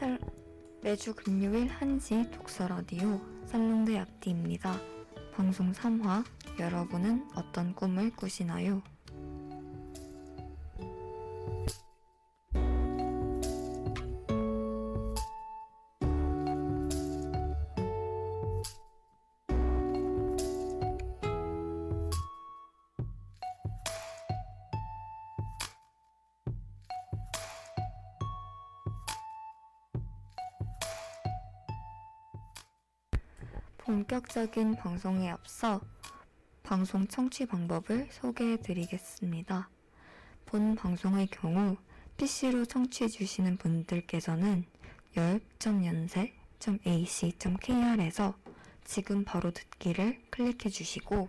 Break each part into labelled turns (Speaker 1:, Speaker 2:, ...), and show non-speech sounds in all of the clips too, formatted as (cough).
Speaker 1: 살, 매주 금요일 1시 독서 라디오 살롱드 앞뒤입니다. 방송 3화 여러분은 어떤 꿈을 꾸시나요? 본격적인 방송에 앞서 방송 청취 방법을 소개해 드리겠습니다. 본 방송의 경우 PC로 청취해 주시는 분들께서는 열.연세.ac.kr에서 지금 바로 듣기를 클릭해 주시고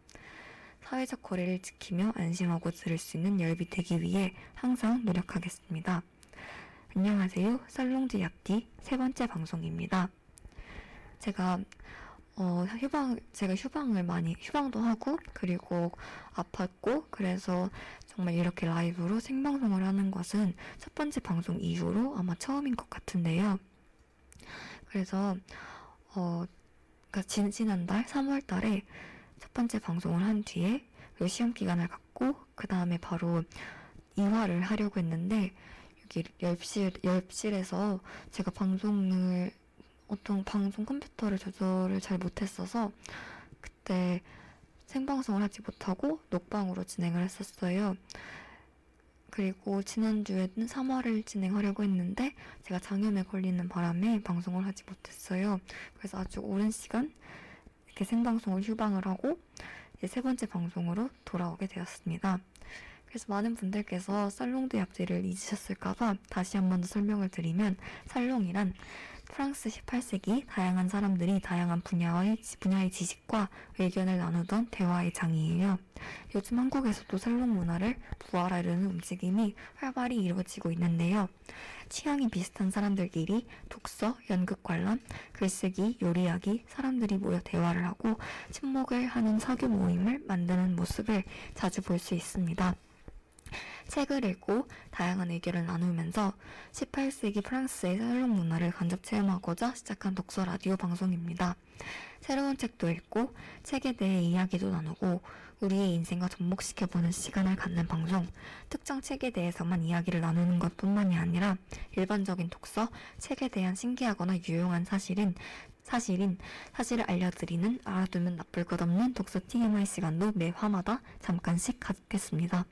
Speaker 1: 사회적 거리를 지키며 안심하고 들을 수 있는 열비 되기 위해 항상 노력하겠습니다. 안녕하세요. 살롱지 앞뒤 세 번째 방송입니다. 제가 어, 휴방, 제가 휴방을 많이, 휴방도 하고, 그리고 아팠고, 그래서 정말 이렇게 라이브로 생방송을 하는 것은 첫 번째 방송 이후로 아마 처음인 것 같은데요. 그래서, 어, 그니까 지난달 3월 달에 첫 번째 방송을 한 뒤에 그 시험 기간을 갖고 그 다음에 바로 이화를 하려고 했는데 여기 열실 열실에서 제가 방송을 어떤 방송 컴퓨터를 조절을 잘 못했어서 그때 생방송을 하지 못하고 녹방으로 진행을 했었어요. 그리고 지난주에는 3화를 진행하려고 했는데 제가 장염에 걸리는 바람에 방송을 하지 못했어요. 그래서 아주 오랜 시간 이렇게 생방송을 휴방을 하고 세 번째 방송으로 돌아오게 되었습니다. 그래서 많은 분들께서 살롱드 앞뒤를 잊으셨을까봐 다시 한 번 더 설명을 드리면 살롱이란 프랑스 18세기 다양한 사람들이 다양한 분야의, 분야의 지식과 의견을 나누던 대화의 장이에요. 요즘 한국에서도 살롱 문화를 부활하려는 움직임이 활발히 이루어지고 있는데요. 취향이 비슷한 사람들끼리 독서, 연극 관람, 글쓰기, 요리하기, 사람들이 모여 대화를 하고 친목을 하는 사교 모임을 만드는 모습을 자주 볼 수 있습니다. 책을 읽고 다양한 의견을 나누면서 18세기 프랑스의 살롱 문화를 간접 체험하고자 시작한 독서 라디오 방송입니다. 새로운 책도 읽고 책에 대해 이야기도 나누고 우리의 인생과 접목시켜보는 시간을 갖는 방송, 특정 책에 대해서만 이야기를 나누는 것 뿐만이 아니라 일반적인 독서, 책에 대한 신기하거나 유용한 사실은 사실인 사실을 알려드리는 알아두면 나쁠 것 없는 독서 TMI 시간도 매 화마다 잠깐씩 갖겠습니다.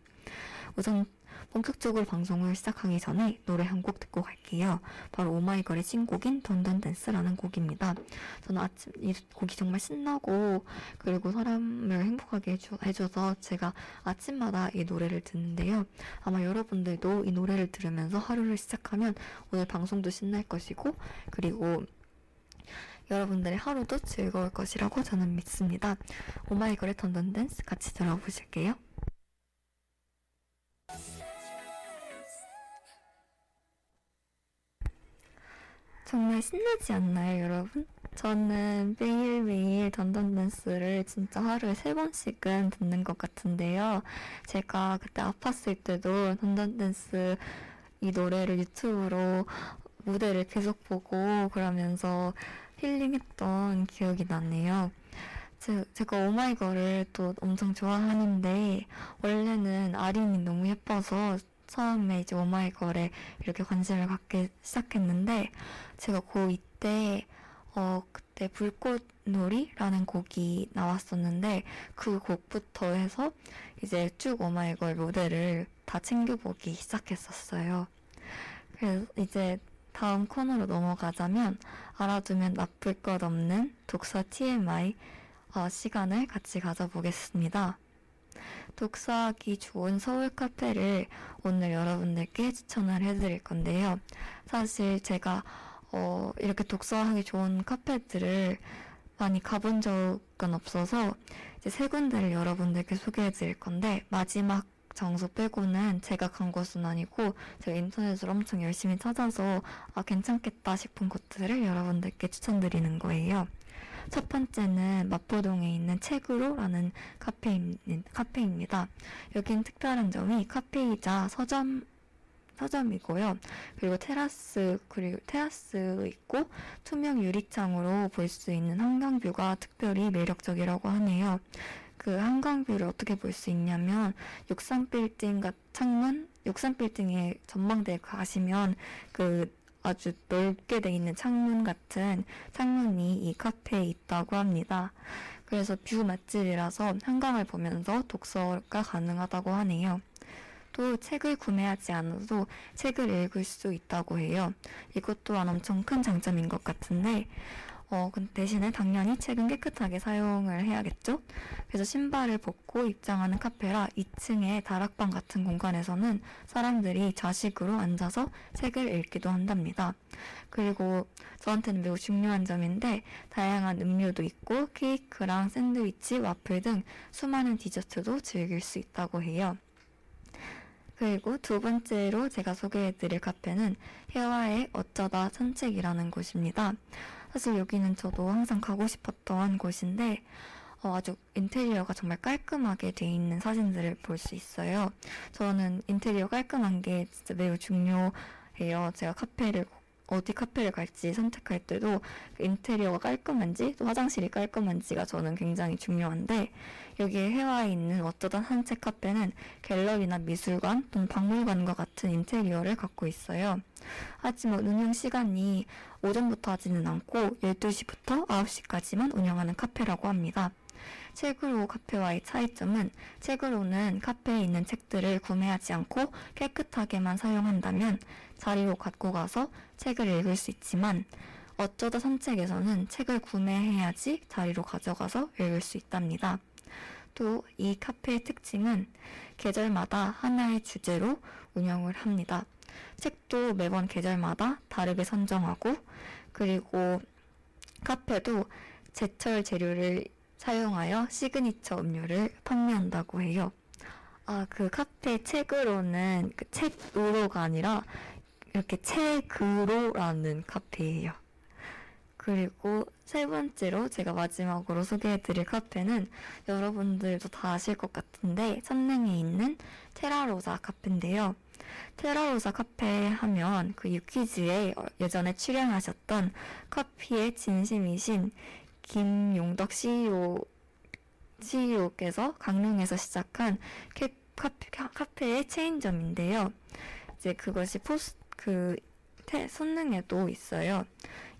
Speaker 1: 우선 본격적으로 방송을 시작하기 전에 노래 한 곡 듣고 갈게요. 바로 오마이걸의 신곡인 던던댄스라는 곡입니다. 저는 아침 이 곡이 정말 신나고 그리고 사람을 행복하게 해줘, 해줘 서 제가 아침마다 이 노래를 듣는데요. 아마 여러분들도 이 노래를 들으면서 하루를 시작하면 오늘 방송도 신날 것이고 그리고 여러분들의 하루도 즐거울 것이라고 저는 믿습니다. 오마이걸의 던던댄스 같이 들어보실게요. 정말 신나지 않나요, 여러분? 저는 매일매일 던던댄스를 진짜 하루에 세 번씩은 듣는 것 같은데요. 제가 그때 아팠을 때도 던던댄스 이 노래를 유튜브로 무대를 계속 보고 그러면서 힐링했던 기억이 나네요. 제, 제가 오마이걸을 또 엄청 좋아하는데 원래는 아린이 너무 예뻐서 처음에 이제 오마이걸에 이렇게 관심을 갖기 시작했는데 제가 고2 때 어, 그때 불꽃놀이라는 곡이 나왔었는데 그 곡부터 해서 이제 쭉 오마이걸 무대를 다 챙겨보기 시작했었어요. 그래서 이제 다음 코너로 넘어가자면 알아두면 나쁠 것 없는 독서 TMI 어, 시간을 같이 가져보겠습니다. 독서하기 좋은 서울 카페를 오늘 여러분들께 추천을 해드릴 건데요. 사실 제가 어, 이렇게 독서하기 좋은 카페들을 많이 가본 적은 없어서 이제 세 군데를 여러분들께 소개해 드릴 건데 마지막 장소 빼고는 제가 간 곳은 아니고 제가 인터넷으로 엄청 열심히 찾아서 아 괜찮겠다 싶은 곳들을 여러분들께 추천드리는 거예요. 첫 번째는 마포동에 있는 책으로라는 카페인, 카페입니다. 여긴 특별한 점이 카페이자 서점 서점이고요. 그리고 테라스 그리고 테라스 있고 투명 유리창으로 볼 수 있는 한강view가 특별히 매력적이라고 하네요. 그 한강view를 어떻게 볼 수 있냐면 63빌딩 같 창문 63빌딩의 전망대에 가시면 그 아주 넓게 돼 있는 창문 같은 창문이 이 카페에 있다고 합니다. 그래서 view 맛집이라서 한강을 보면서 독서가 가능하다고 하네요. 또 책을 구매하지 않아도 책을 읽을 수 있다고 해요. 이것 또한 엄청 큰 장점인 것 같은데, 어, 대신에 당연히 책은 깨끗하게 사용을 해야겠죠? 그래서 신발을 벗고 입장하는 카페라 2층의 다락방 같은 공간에서는 사람들이 좌식으로 앉아서 책을 읽기도 한답니다. 그리고 저한테는 매우 중요한 점인데 다양한 음료도 있고 케이크랑 샌드위치, 와플 등 수많은 디저트도 즐길 수 있다고 해요. 그리고 두 번째로 제가 소개해드릴 카페는 해와의 어쩌다 산책이라는 곳입니다. 사실 여기는 저도 항상 가고 싶었던 곳인데 어, 아주 인테리어가 정말 깔끔하게 돼 있는 사진들을 볼 수 있어요. 저는 인테리어 깔끔한 게 진짜 매우 중요해요. 제가 카페를 어디 카페를 갈지 선택할 때도 그 인테리어가 깔끔한지 또 화장실이 깔끔한지가 저는 굉장히 중요한데 여기에 해와에 있는 어쩌다 산책 카페는 갤러리나 미술관 또는 박물관과 같은 인테리어를 갖고 있어요. 하지만 운영 시간이 오전부터 하지는 않고 12시부터 9시까지만 운영하는 카페라고 합니다. 책으로 카페와의 차이점은 책으로는 카페에 있는 책들을 구매하지 않고 깨끗하게만 사용한다면 자리로 갖고 가서 책을 읽을 수 있지만 어쩌다 산책에서는 책을 구매해야지 자리로 가져가서 읽을 수 있답니다. 또 이 카페의 특징은 계절마다 하나의 주제로 운영을 합니다. 책도 매번 계절마다 다르게 선정하고 그리고 카페도 제철 재료를 사용하여 시그니처 음료를 판매한다고 해요. 아, 그 카페 책으로는 그 책으로가 아니라 이렇게 책으로라는 카페예요. 그리고 세 번째로 제가 마지막으로 소개해드릴 카페는 여러분들도 다 아실 것 같은데 선릉에 있는 테라로사 카페인데요. 테라로사 카페 하면 그 유퀴즈에 예전에 출연하셨던 커피의 진심이신 김용덕 CEO, CEO께서 강릉에서 시작한 캐, 카페, 카페 의 체인점인데요. 이제 그것이 포스, 그, 태, 손능에도 있어요.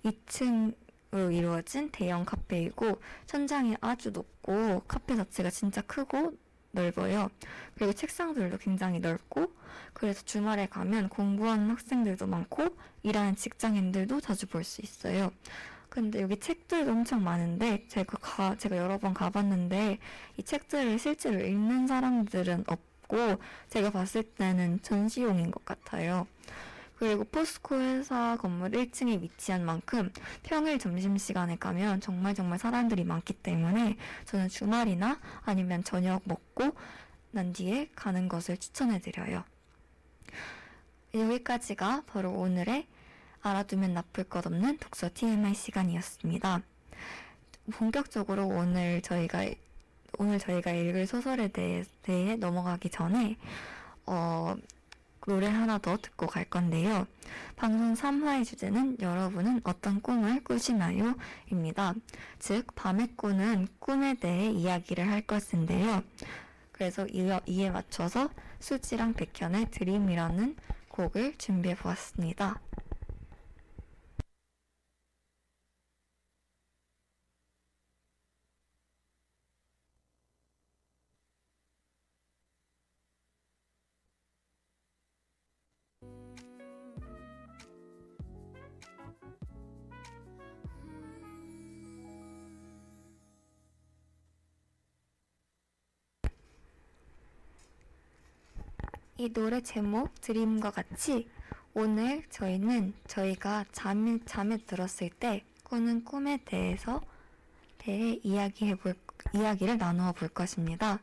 Speaker 1: 2층으로 이루어진 대형 카페이고, 천장이 아주 높고, 카페 자체가 진짜 크고 넓어요. 그리고 책상들도 굉장히 넓고, 그래서 주말에 가면 공부하는 학생들도 많고, 일하는 직장인들도 자주 볼 수 있어요. 근데 여기 책들도 엄청 많은데 제가 가, 제가 여러 번 가봤는데 이 책들을 실제로 읽는 사람들은 없고 제가 봤을 때는 전시용인 것 같아요. 그리고 포스코 회사 건물 1층에 위치한 만큼 평일 점심시간에 가면 정말 정말 사람들이 많기 때문에 저는 주말이나 아니면 저녁 먹고 난 뒤에 가는 것을 추천해드려요. 여기까지가 바로 오늘의 알아두면 나쁠 것 없는 독서 TMI 시간이었습니다. 본격적으로 오늘 저희가 오늘 저희가 읽을 소설에 대해, 대해 넘어가기 전에 어, 노래 하나 더 듣고 갈 건데요. 방송 3화의 주제는 여러분은 어떤 꿈을 꾸시나요? 입니다. 즉, 밤의 꿈은 꿈에 대해 이야기를 할 것인데요. 그래서 이에, 맞춰서 수지랑 백현의 Dream이라는 곡을 준비해 보았습니다. 이 노래 제목 드림과 같이 오늘 저희는 저희가 잠이, 잠에 들었을 때 꾸는 꿈에 대해서 대해 이야기해 볼, 이야기를 나누어 볼 것입니다.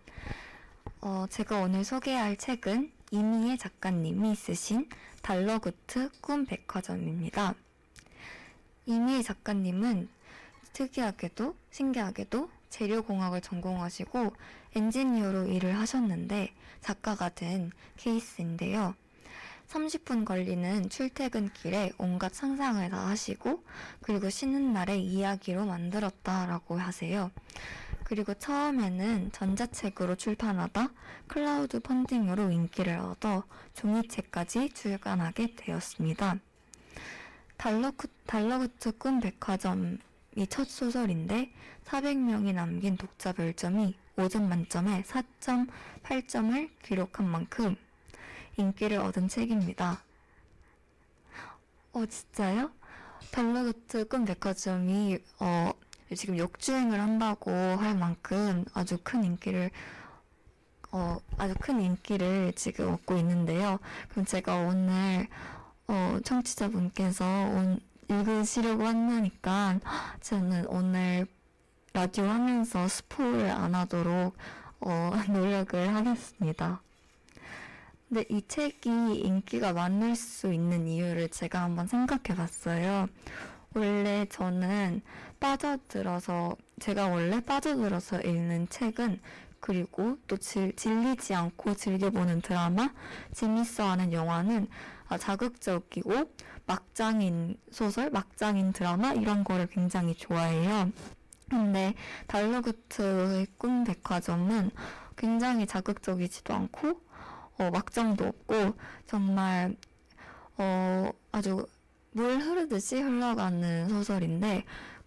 Speaker 1: 어, 제가 오늘 소개할 책은 이미애 작가님이 쓰신 달러구트 꿈 백화점입니다. 이미애 작가님은 특이하게도 신기하게도 재료공학을 전공하시고 엔지니어로 일을 하셨는데 작가가 된 케이스인데요. 30분 걸리는 출퇴근길에 온갖 상상을 다 하시고 그리고 쉬는 날에 이야기로 만들었다라고 하세요. 그리고 처음에는 전자책으로 출판하다 크라우드 펀딩으로 인기를 얻어 종이책까지 출간하게 되었습니다. 달러구, 달러구트 꿈 백화점이 첫 소설인데 400명이 남긴 독자 별점이 5점 만점에 4.8점을 기록한 만큼 인기를 얻은 책입니다. 어, 진짜요? 달러구트 꿈 백화점이 어, 지금 역주행을 한다고 할 만큼 아주 큰 인기를 어, 아주 큰 인기를 지금 얻고 있는데요. 그럼 제가 오늘 어, 청취자분께서 온, 읽으시려고 한다니까 저는 오늘 라디오 하면서 스포를 안 하도록 어, (laughs) 노력을 하겠습니다. 근데 이 책이 인기가 많을 수 있는 이유를 제가 한번 생각해 봤어요. 원래 저는 빠져들어서, 제가 원래 빠져들어서 읽는 책은 그리고 또 질, 질리지 않고 즐겨보는 드라마, 재밌어 하는 영화는 아, 자극적이고 막장인 소설, 막장인 드라마 이런 거를 굉장히 좋아해요. 근데 달러구트의 꿈 백화점은 굉장히 자극적이지도 않고 어, 막장도 없고 정말 어, 아주 물 흐르듯이 흘러가는 소설인데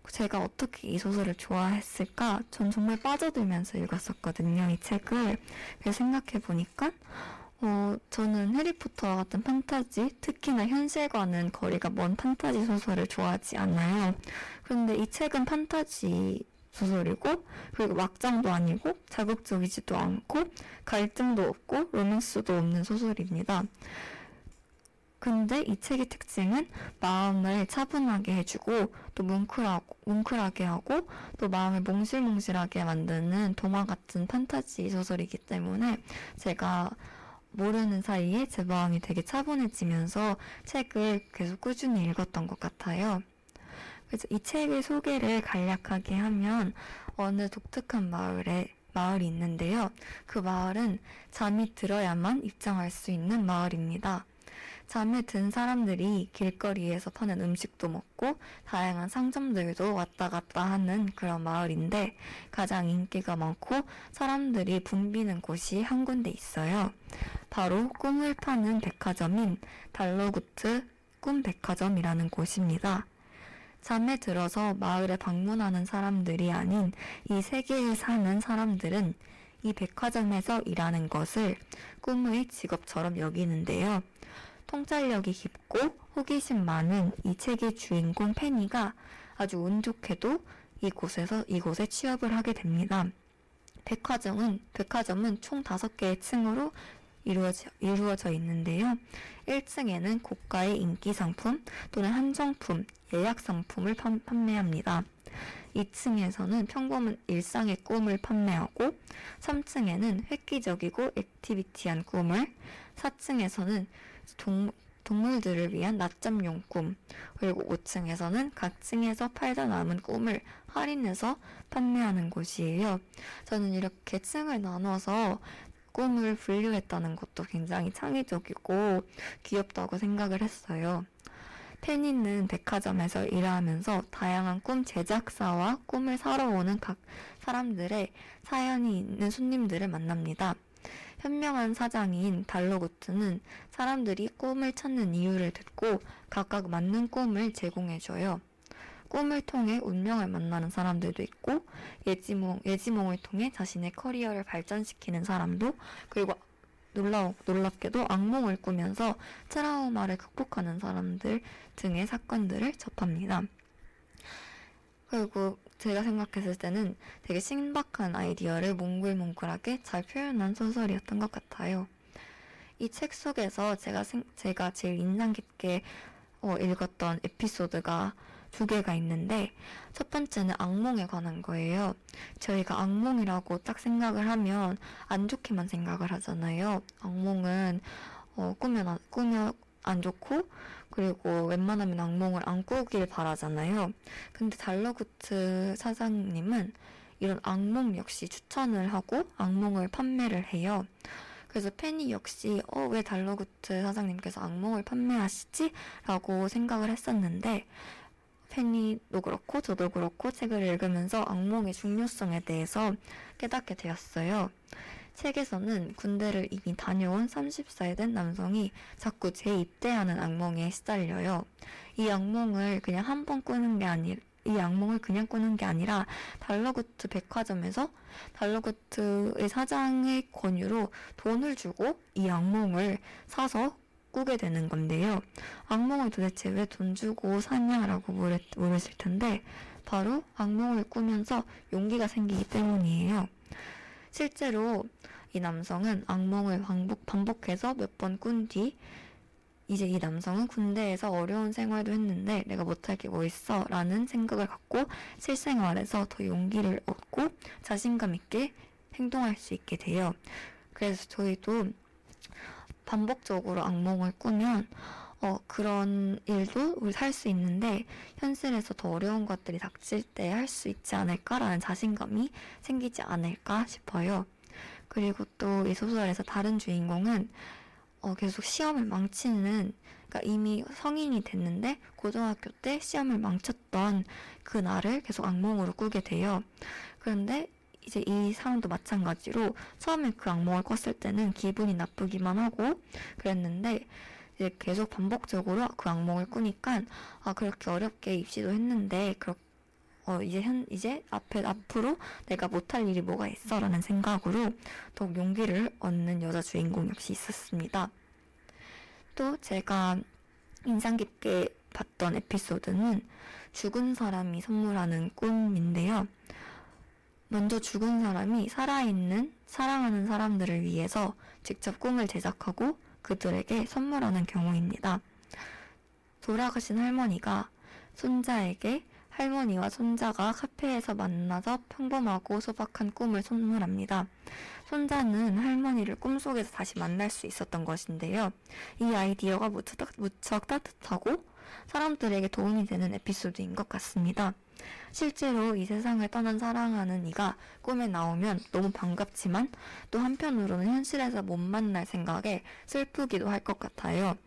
Speaker 1: 제가 어떻게 이 소설을 좋아했을까? 전 정말 빠져들면서 읽었었거든요, 이 책을. 그래서 생각해 보니까 어, 저는 해리포터와 같은 판타지, 특히나 현실과는 거리가 먼 판타지 소설을 좋아하지 않아요. 그런데 이 책은 판타지 소설이고, 그리고 막장도 아니고, 자극적이지도 않고, 갈등도 없고, 로맨스도 없는 소설입니다. 근데 이 책의 특징은 마음을 차분하게 해주고 또 뭉클하고 뭉클하게 하고 또 마음을 몽실몽실하게 만드는 동화 같은 판타지 소설이기 때문에 제가 모르는 사이에 제 마음이 되게 차분해지면서 책을 계속 꾸준히 읽었던 것 같아요. 그래서 이 책의 소개를 간략하게 하면 어느 독특한 마을에 마을이 있는데요. 그 마을은 잠이 들어야만 입장할 수 있는 마을입니다. 잠에 든 사람들이 길거리에서 파는 음식도 먹고 다양한 상점들도 왔다 갔다 하는 그런 마을인데 가장 인기가 많고 사람들이 붐비는 곳이 한 군데 있어요. 바로 꿈을 파는 백화점인 달러구트 꿈백화점이라는 곳입니다. 잠에 들어서 마을에 방문하는 사람들이 아닌 이 세계에 사는 사람들은 이 백화점에서 일하는 것을 꿈의 직업처럼 여기는데요. 통찰력이 깊고 호기심 많은 이 책의 주인공 페니가 아주 운 좋게도 이곳에서 이곳에 취업을 하게 됩니다. 백화점은 백화점은 총 5개의 층으로 이루어져, 이루어져 있는데요. 1층에는 고가의 인기 상품 또는 한정품, 예약 상품을 판, 판매합니다. 2층에서는 평범한 일상의 꿈을 판매하고 3층에는 획기적이고 activity한 꿈을 4층에서는 동, 동물들을 위한 낮잠용 꿈, 그리고 5층에서는 각 층에서 팔다 남은 꿈을 할인해서 판매하는 곳이에요. 저는 이렇게 층을 나눠서 꿈을 분류했다는 것도 굉장히 창의적이고 귀엽다고 생각을 했어요. 페니는 백화점에서 일하면서 다양한 꿈 제작사와 꿈을 사러 오는 각 사람들의 사연이 있는 손님들을 만납니다. 현명한 사장인 달로구트는 사람들이 꿈을 찾는 이유를 듣고 각각 맞는 꿈을 제공해줘요. 꿈을 통해 운명을 만나는 사람들도 있고 예지몽, 예지몽을 통해 자신의 커리어를 발전시키는 사람도 그리고 놀라, 놀랍게도 악몽을 꾸면서 트라우마를 극복하는 사람들 등의 사건들을 접합니다. 그리고 제가 생각했을 때는 되게 신박한 아이디어를 몽글몽글하게 잘 표현한 소설이었던 것 같아요. 이 책 속에서 제가 생, 제가 제일 인상 깊게 어, 읽었던 에피소드가 두 개가 있는데 첫 번째는 악몽에 관한 거예요. 저희가 악몽이라고 딱 생각을 하면 안 좋게만 생각을 하잖아요. 악몽은 어, 안, 꾸면 안 좋고 그리고 웬만하면 악몽을 안 꾸길 바라잖아요. 근데 달러구트 사장님은 이런 악몽 역시 추천을 하고 악몽을 판매를 해요. 그래서 팬이 역시 어, 왜 달러구트 사장님께서 악몽을 판매하시지? 라고 생각을 했었는데 팬이도 그렇고 저도 그렇고 책을 읽으면서 악몽의 중요성에 대해서 깨닫게 되었어요. 책에서는 군대를 이미 다녀온 30살 된 남성이 자꾸 재입대하는 악몽에 시달려요. 이 악몽을 그냥 한 번 꾸는 게 아니라 이 악몽을 그냥 꾸는 게 아니라 달러구트 백화점에서 달러구트의 사장의 권유로 돈을 주고 이 악몽을 사서 꾸게 되는 건데요. 악몽을 도대체 왜 돈 주고 사냐라고 물으실 텐데 바로 악몽을 꾸면서 용기가 생기기 때문이에요. 실제로 이 남성은 악몽을 반복, 반복해서 몇 번 꾼 뒤 이제 이 남성은 군대에서 어려운 생활도 했는데 내가 못할 게 뭐 있어 라는 생각을 갖고 실생활에서 더 용기를 얻고 자신감 있게 행동할 수 있게 돼요. 그래서 저희도 반복적으로 악몽을 꾸면 어, 그런 일도 우리 살 수 있는데 현실에서 더 어려운 것들이 닥칠 때 할 수 있지 않을까라는 자신감이 생기지 않을까 싶어요. 그리고 또 이 소설에서 다른 주인공은 어, 계속 시험을 망치는 그러니까 이미 성인이 됐는데 고등학교 때 시험을 망쳤던 그 날을 계속 악몽으로 꾸게 돼요. 그런데 이제 이 사람도 마찬가지로 처음에 그 악몽을 꿨을 때는 기분이 나쁘기만 하고 그랬는데 이제 계속 반복적으로 그 악몽을 꾸니까 아 그렇게 어렵게 입시도 했는데 그렇게 어, 이제 현, 이제 앞에, 앞으로 내가 못할 일이 뭐가 있어? 라는 생각으로 더욱 용기를 얻는 여자 주인공 역시 있었습니다. 또 제가 인상 깊게 봤던 에피소드는 죽은 사람이 선물하는 꿈인데요. 먼저 죽은 사람이 살아있는, 사랑하는 사람들을 위해서 직접 꿈을 제작하고 그들에게 선물하는 경우입니다. 돌아가신 할머니가 손자에게 할머니와 손자가 카페에서 만나서 평범하고 소박한 꿈을 선물합니다. 손자는 할머니를 꿈속에서 다시 만날 수 있었던 것인데요. 이 아이디어가 무척, 무척 따뜻하고 사람들에게 도움이 되는 에피소드인 것 같습니다. 실제로 이 세상을 떠난 사랑하는 이가 꿈에 나오면 너무 반갑지만 또 한편으로는 현실에서 못 만날 생각에 슬프기도 할 것 같아요.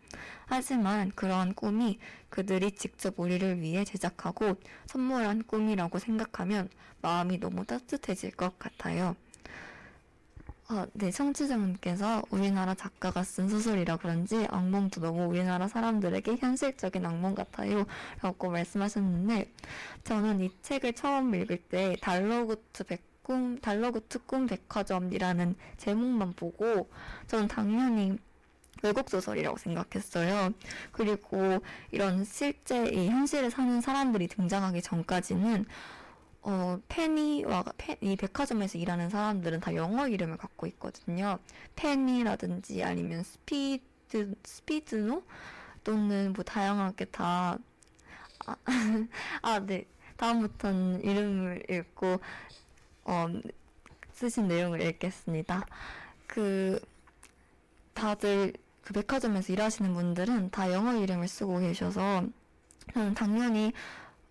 Speaker 1: 하지만 그러한 꿈이 그들이 직접 우리를 위해 제작하고 선물한 꿈이라고 생각하면 마음이 너무 따뜻해질 것 같아요. 아, 네, 청취자분께서 우리나라 작가가 쓴 소설이라 그런지 악몽도 너무 우리나라 사람들에게 현실적인 악몽 같아요. 라고 말씀하셨는데, 저는 이 책을 처음 읽을 때 달러구트 백 꿈, 달러구트 꿈 백화점이라는 제목만 보고, 저는 당연히 외국 소설이라고 생각했어요. 그리고 이런 실제 이 현실에 사는 사람들이 등장하기 전까지는 어, 페니와 페, 이 백화점에서 일하는 사람들은 다 영어 이름을 갖고 있거든요. 페니라든지 아니면 스피드 스피드노 또는 뭐 다양하게 다 아, (laughs) 아 네. 다음부터는 이름을 읽고 어, 쓰신 내용을 읽겠습니다. 그 다들 그 백화점에서 일하시는 분들은 다 영어 이름을 쓰고 계셔서 저는 당연히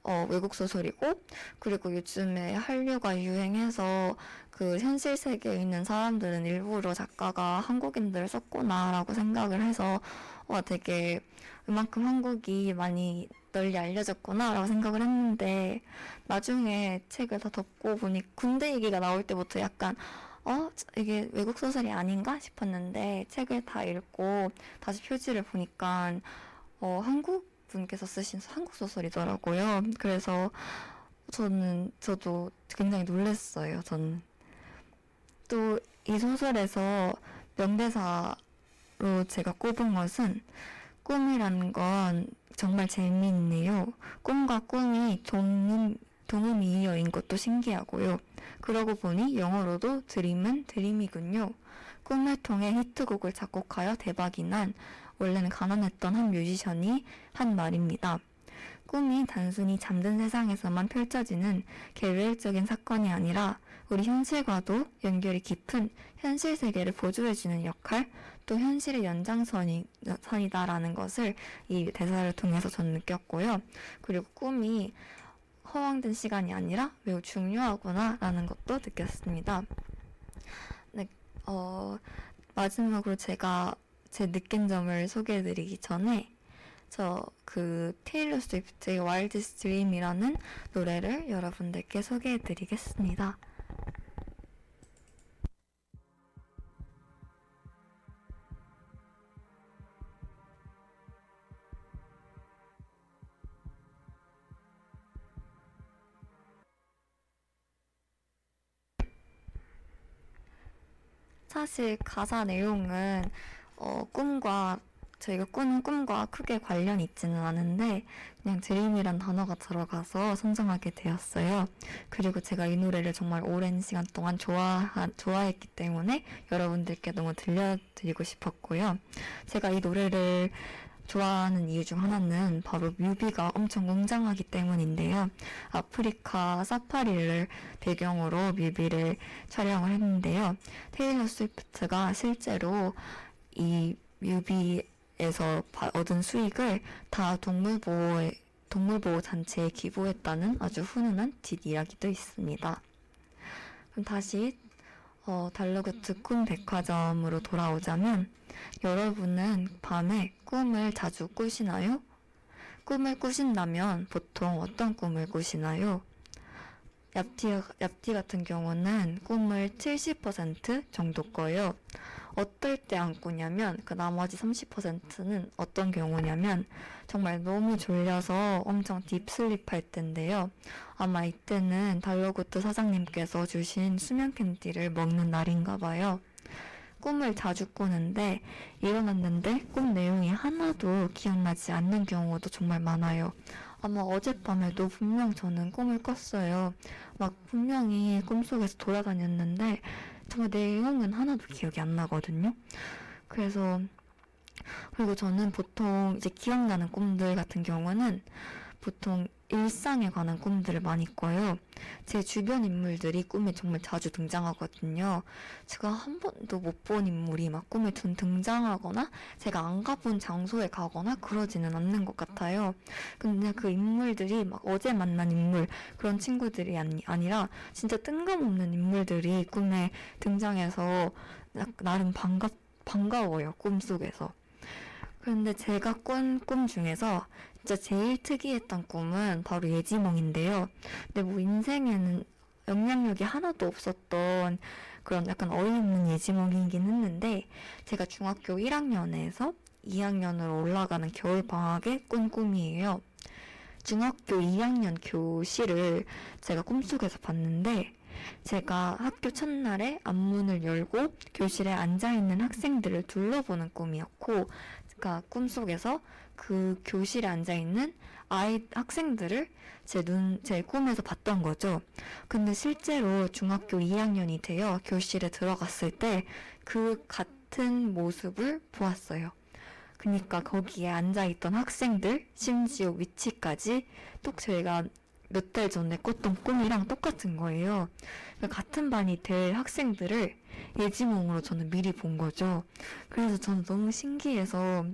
Speaker 1: 어, 외국 소설이고 그리고 요즘에 한류가 유행해서 그 현실 세계에 있는 사람들은 일부러 작가가 한국인들을 썼구나라고 생각을 해서 와 되게 그만큼 한국이 많이 널리 알려졌구나라고 생각을 했는데 나중에 책을 다 덮고 보니 군대 얘기가 나올 때부터 약간 어? 이게 외국 소설이 아닌가 싶었는데 책을 다 읽고 다시 표지를 보니까 어 한국 분께서 쓰신 한국 소설이더라고요. 그래서 저는 저도 굉장히 놀랐어요. 저는 또 이 소설에서 명대사로 제가 꼽은 것은 꿈이라는 건 정말 재미있네요. 꿈과 꿈이 동음, 동음이어인 것도 신기하고요. 그러고 보니 영어로도 드림은 드림이군요. 꿈을 통해 히트곡을 작곡하여 대박이 난 원래는 가난했던 한 뮤지션이 한 말입니다. 꿈이 단순히 잠든 세상에서만 펼쳐지는 계획적인 사건이 아니라 우리 현실과도 연결이 깊은 현실 세계를 보조해주는 역할, 또 현실의 연장선이다라는 것을 이 대사를 통해서 저는 느꼈고요. 그리고 꿈이 허황된 시간이 아니라 매우 중요하구나라는 것도 느꼈습니다. 네, 어, 마지막으로 제가 제 느낀 점을 소개해드리기 전에 저 그 테일러 스위프트의 Wildest Dreams라는 노래를 여러분들께 소개해드리겠습니다. 사실 가사 내용은 어, 꿈과 저희가 꾸는 꿈과 크게 관련이 있지는 않은데 그냥 드림이란 단어가 들어가서 선정하게 되었어요. 그리고 제가 이 노래를 정말 오랜 시간 동안 좋아 좋아했기 때문에 여러분들께 너무 들려드리고 싶었고요. 제가 이 노래를 좋아하는 이유 중 하나는 바로 뮤비가 엄청 웅장하기 때문인데요. 아프리카 사파리를 배경으로 뮤비를 촬영을 했는데요. 테일러 스위프트가 실제로 이 뮤비에서 얻은 수익을 다 동물보호에 동물보호 단체에 기부했다는 아주 훈훈한 뒷이야기도 있습니다. 그럼 다시 어, 달러구트 꿈 백화점으로 돌아오자면 여러분은 밤에 꿈을 자주 꾸시나요? 꿈을 꾸신다면 보통 어떤 꿈을 꾸시나요? 얍티, 얍티 같은 경우는 꿈을 70% 정도 꿔요. 어떨 때 안 꾸냐면 그 나머지 30%는 어떤 경우냐면 정말 너무 졸려서 엄청 딥슬립 할 때인데요. 아마 이때는 달러구트 사장님께서 주신 수면 캔디를 먹는 날인가 봐요. 꿈을 자주 꾸는데 일어났는데 꿈 내용이 하나도 기억나지 않는 경우도 정말 많아요. 아마 어젯밤에도 분명 저는 꿈을 꿨어요. 막 분명히 꿈속에서 돌아다녔는데 정말 내용은 하나도 기억이 안 나거든요. 그래서 그리고 저는 보통 이제 기억나는 꿈들 같은 경우는 보통 일상에 관한 꿈들을 많이 꿔요. 제 주변 인물들이 꿈에 정말 자주 등장하거든요. 제가 한 번도 못 본 인물이 막 꿈에 둔 등장하거나 제가 안 가본 장소에 가거나 그러지는 않는 것 같아요. 근데 그 인물들이 막 어제 만난 인물 그런 친구들이 아니, 아니라 진짜 뜬금없는 인물들이 꿈에 등장해서 나름 반갑 반가워요 꿈속에서. 그런데 제가 꾼 꿈 중에서 진짜 제일 특이했던 꿈은 바로 예지몽인데요. 근데 뭐 인생에는 영향력이 하나도 없었던 그런 약간 어이없는 예지몽이긴 했는데 제가 중학교 1학년에서 2학년으로 올라가는 겨울 방학에 꾼 꿈이에요. 중학교 2학년 교실을 제가 꿈속에서 봤는데 제가 학교 첫날에 앞문을 열고 교실에 앉아있는 학생들을 둘러보는 꿈이었고 그러니까 꿈속에서 그 교실에 앉아 있는 아이 학생들을 제 눈, 제 꿈에서 봤던 거죠. 근데 실제로 중학교 2학년이 되어 교실에 들어갔을 때 그 같은 모습을 보았어요. 그니까 거기에 앉아 있던 학생들, 심지어 위치까지 똑 저희가 몇 달 전에 꿨던 꿈이랑 똑같은 거예요. 그러니까 같은 반이 될 학생들을 예지몽으로 저는 미리 본 거죠. 그래서 저는 너무 신기해서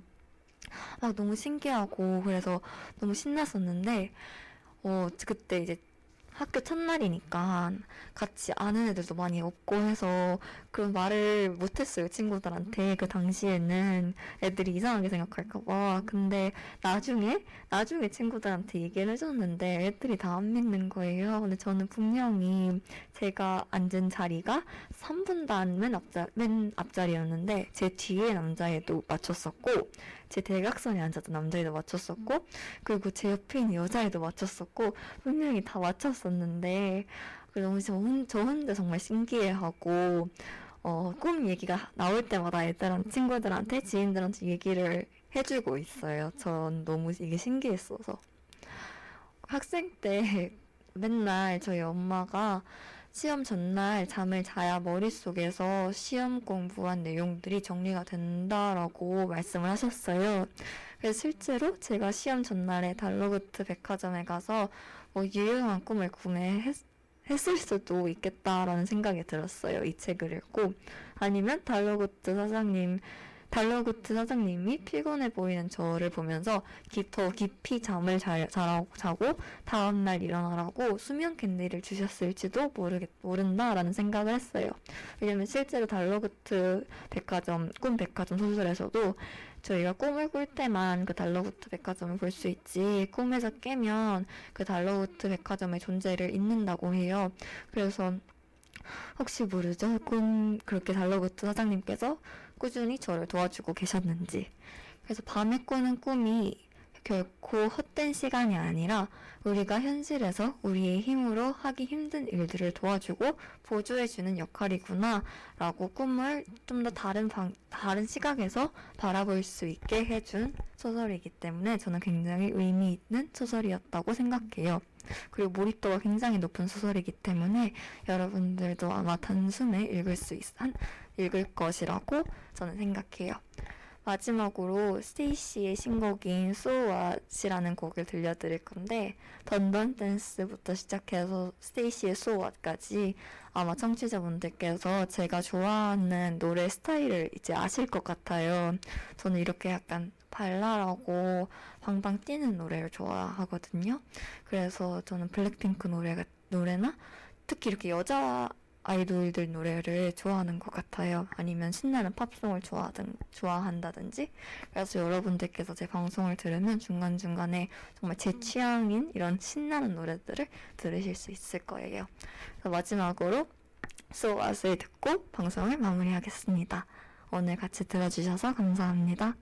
Speaker 1: 막 너무 신기하고 그래서 너무 신났었는데 어 그때 이제 학교 첫날이니까 같이 아는 애들도 많이 없고 해서 그런 말을 못했어요 친구들한테. 그 당시에는 애들이 이상하게 생각할까봐. 근데 나중에 나중에 친구들한테 얘기를 해줬는데 애들이 다 안 믿는 거예요. 근데 저는 분명히 제가 앉은 자리가 3분단 맨 앞자 맨 앞자리였는데 제 뒤에 남자애도 맞췄었고 제 대각선에 앉았던 남자애도 맞췄었고 그리고 제 옆에 있는 여자애도 맞췄었고 분명히 다 맞췄었는데 너무 저, 혼, 저 혼자 정말 신기해하고 어, 꿈 얘기가 나올 때마다 애들한 친구들한테 지인들한테 얘기를 해주고 있어요. 전 너무 이게 신기했어서 학생 때 (laughs) 맨날 저희 엄마가 시험 전날 잠을 자야 머릿속에서 시험 공부한 내용들이 정리가 된다라고 말씀을 하셨어요. 그래서 실제로 제가 시험 전날에 달러구트 백화점에 가서 뭐 유용한 꿈을 구매했 했을 수도 있겠다라는 생각이 들었어요. 이 책을 읽고 아니면 달러구트 사장님 달러구트 사장님이 피곤해 보이는 저를 보면서 기, 더 깊이 잠을 잘, 자고 다음날 일어나라고 수면 캔디를 주셨을지도 모르겠, 모른다라는 생각을 했어요. 왜냐면 실제로 달러구트 백화점, 꿈 백화점 소설에서도 저희가 꿈을 꿀 때만 그 달러구트 백화점을 볼 수 있지 꿈에서 깨면 그 달러구트 백화점의 존재를 잊는다고 해요. 그래서 혹시 모르죠? 꿈 그렇게 달러구트 사장님께서 꾸준히 저를 도와주고 계셨는지. 그래서 밤에 꾸는 꿈이 결코 헛된 시간이 아니라 우리가 현실에서 우리의 힘으로 하기 힘든 일들을 도와주고 보조해주는 역할이구나 라고 꿈을 좀 더 다른 방, 다른 시각에서 바라볼 수 있게 해준 소설이기 때문에 저는 굉장히 의미 있는 소설이었다고 생각해요. 그리고 몰입도가 굉장히 높은 소설이기 때문에 여러분들도 아마 단숨에 읽을 수 있, 한, 읽을 것이라고 저는 생각해요. 마지막으로 스테이시의 신곡인 So What이라는 곡을 들려드릴 건데 던던 댄스부터 시작해서 스테이시의 So What까지 아마 청취자분들께서 제가 좋아하는 노래 스타일을 이제 아실 것 같아요. 저는 이렇게 약간 발랄하고 방방 뛰는 노래를 좋아하거든요. 그래서 저는 블랙핑크 노래가 노래나 특히 이렇게 여자 아이돌들 노래를 좋아하는 것 같아요. 아니면 신나는 팝송을 좋아하든, 좋아한다든지. 그래서 여러분들께서 제 방송을 들으면 중간중간에 정말 제 취향인 이런 신나는 노래들을 들으실 수 있을 거예요. 마지막으로 소아스를 듣고 방송을 마무리하겠습니다. 오늘 같이 들어주셔서 감사합니다.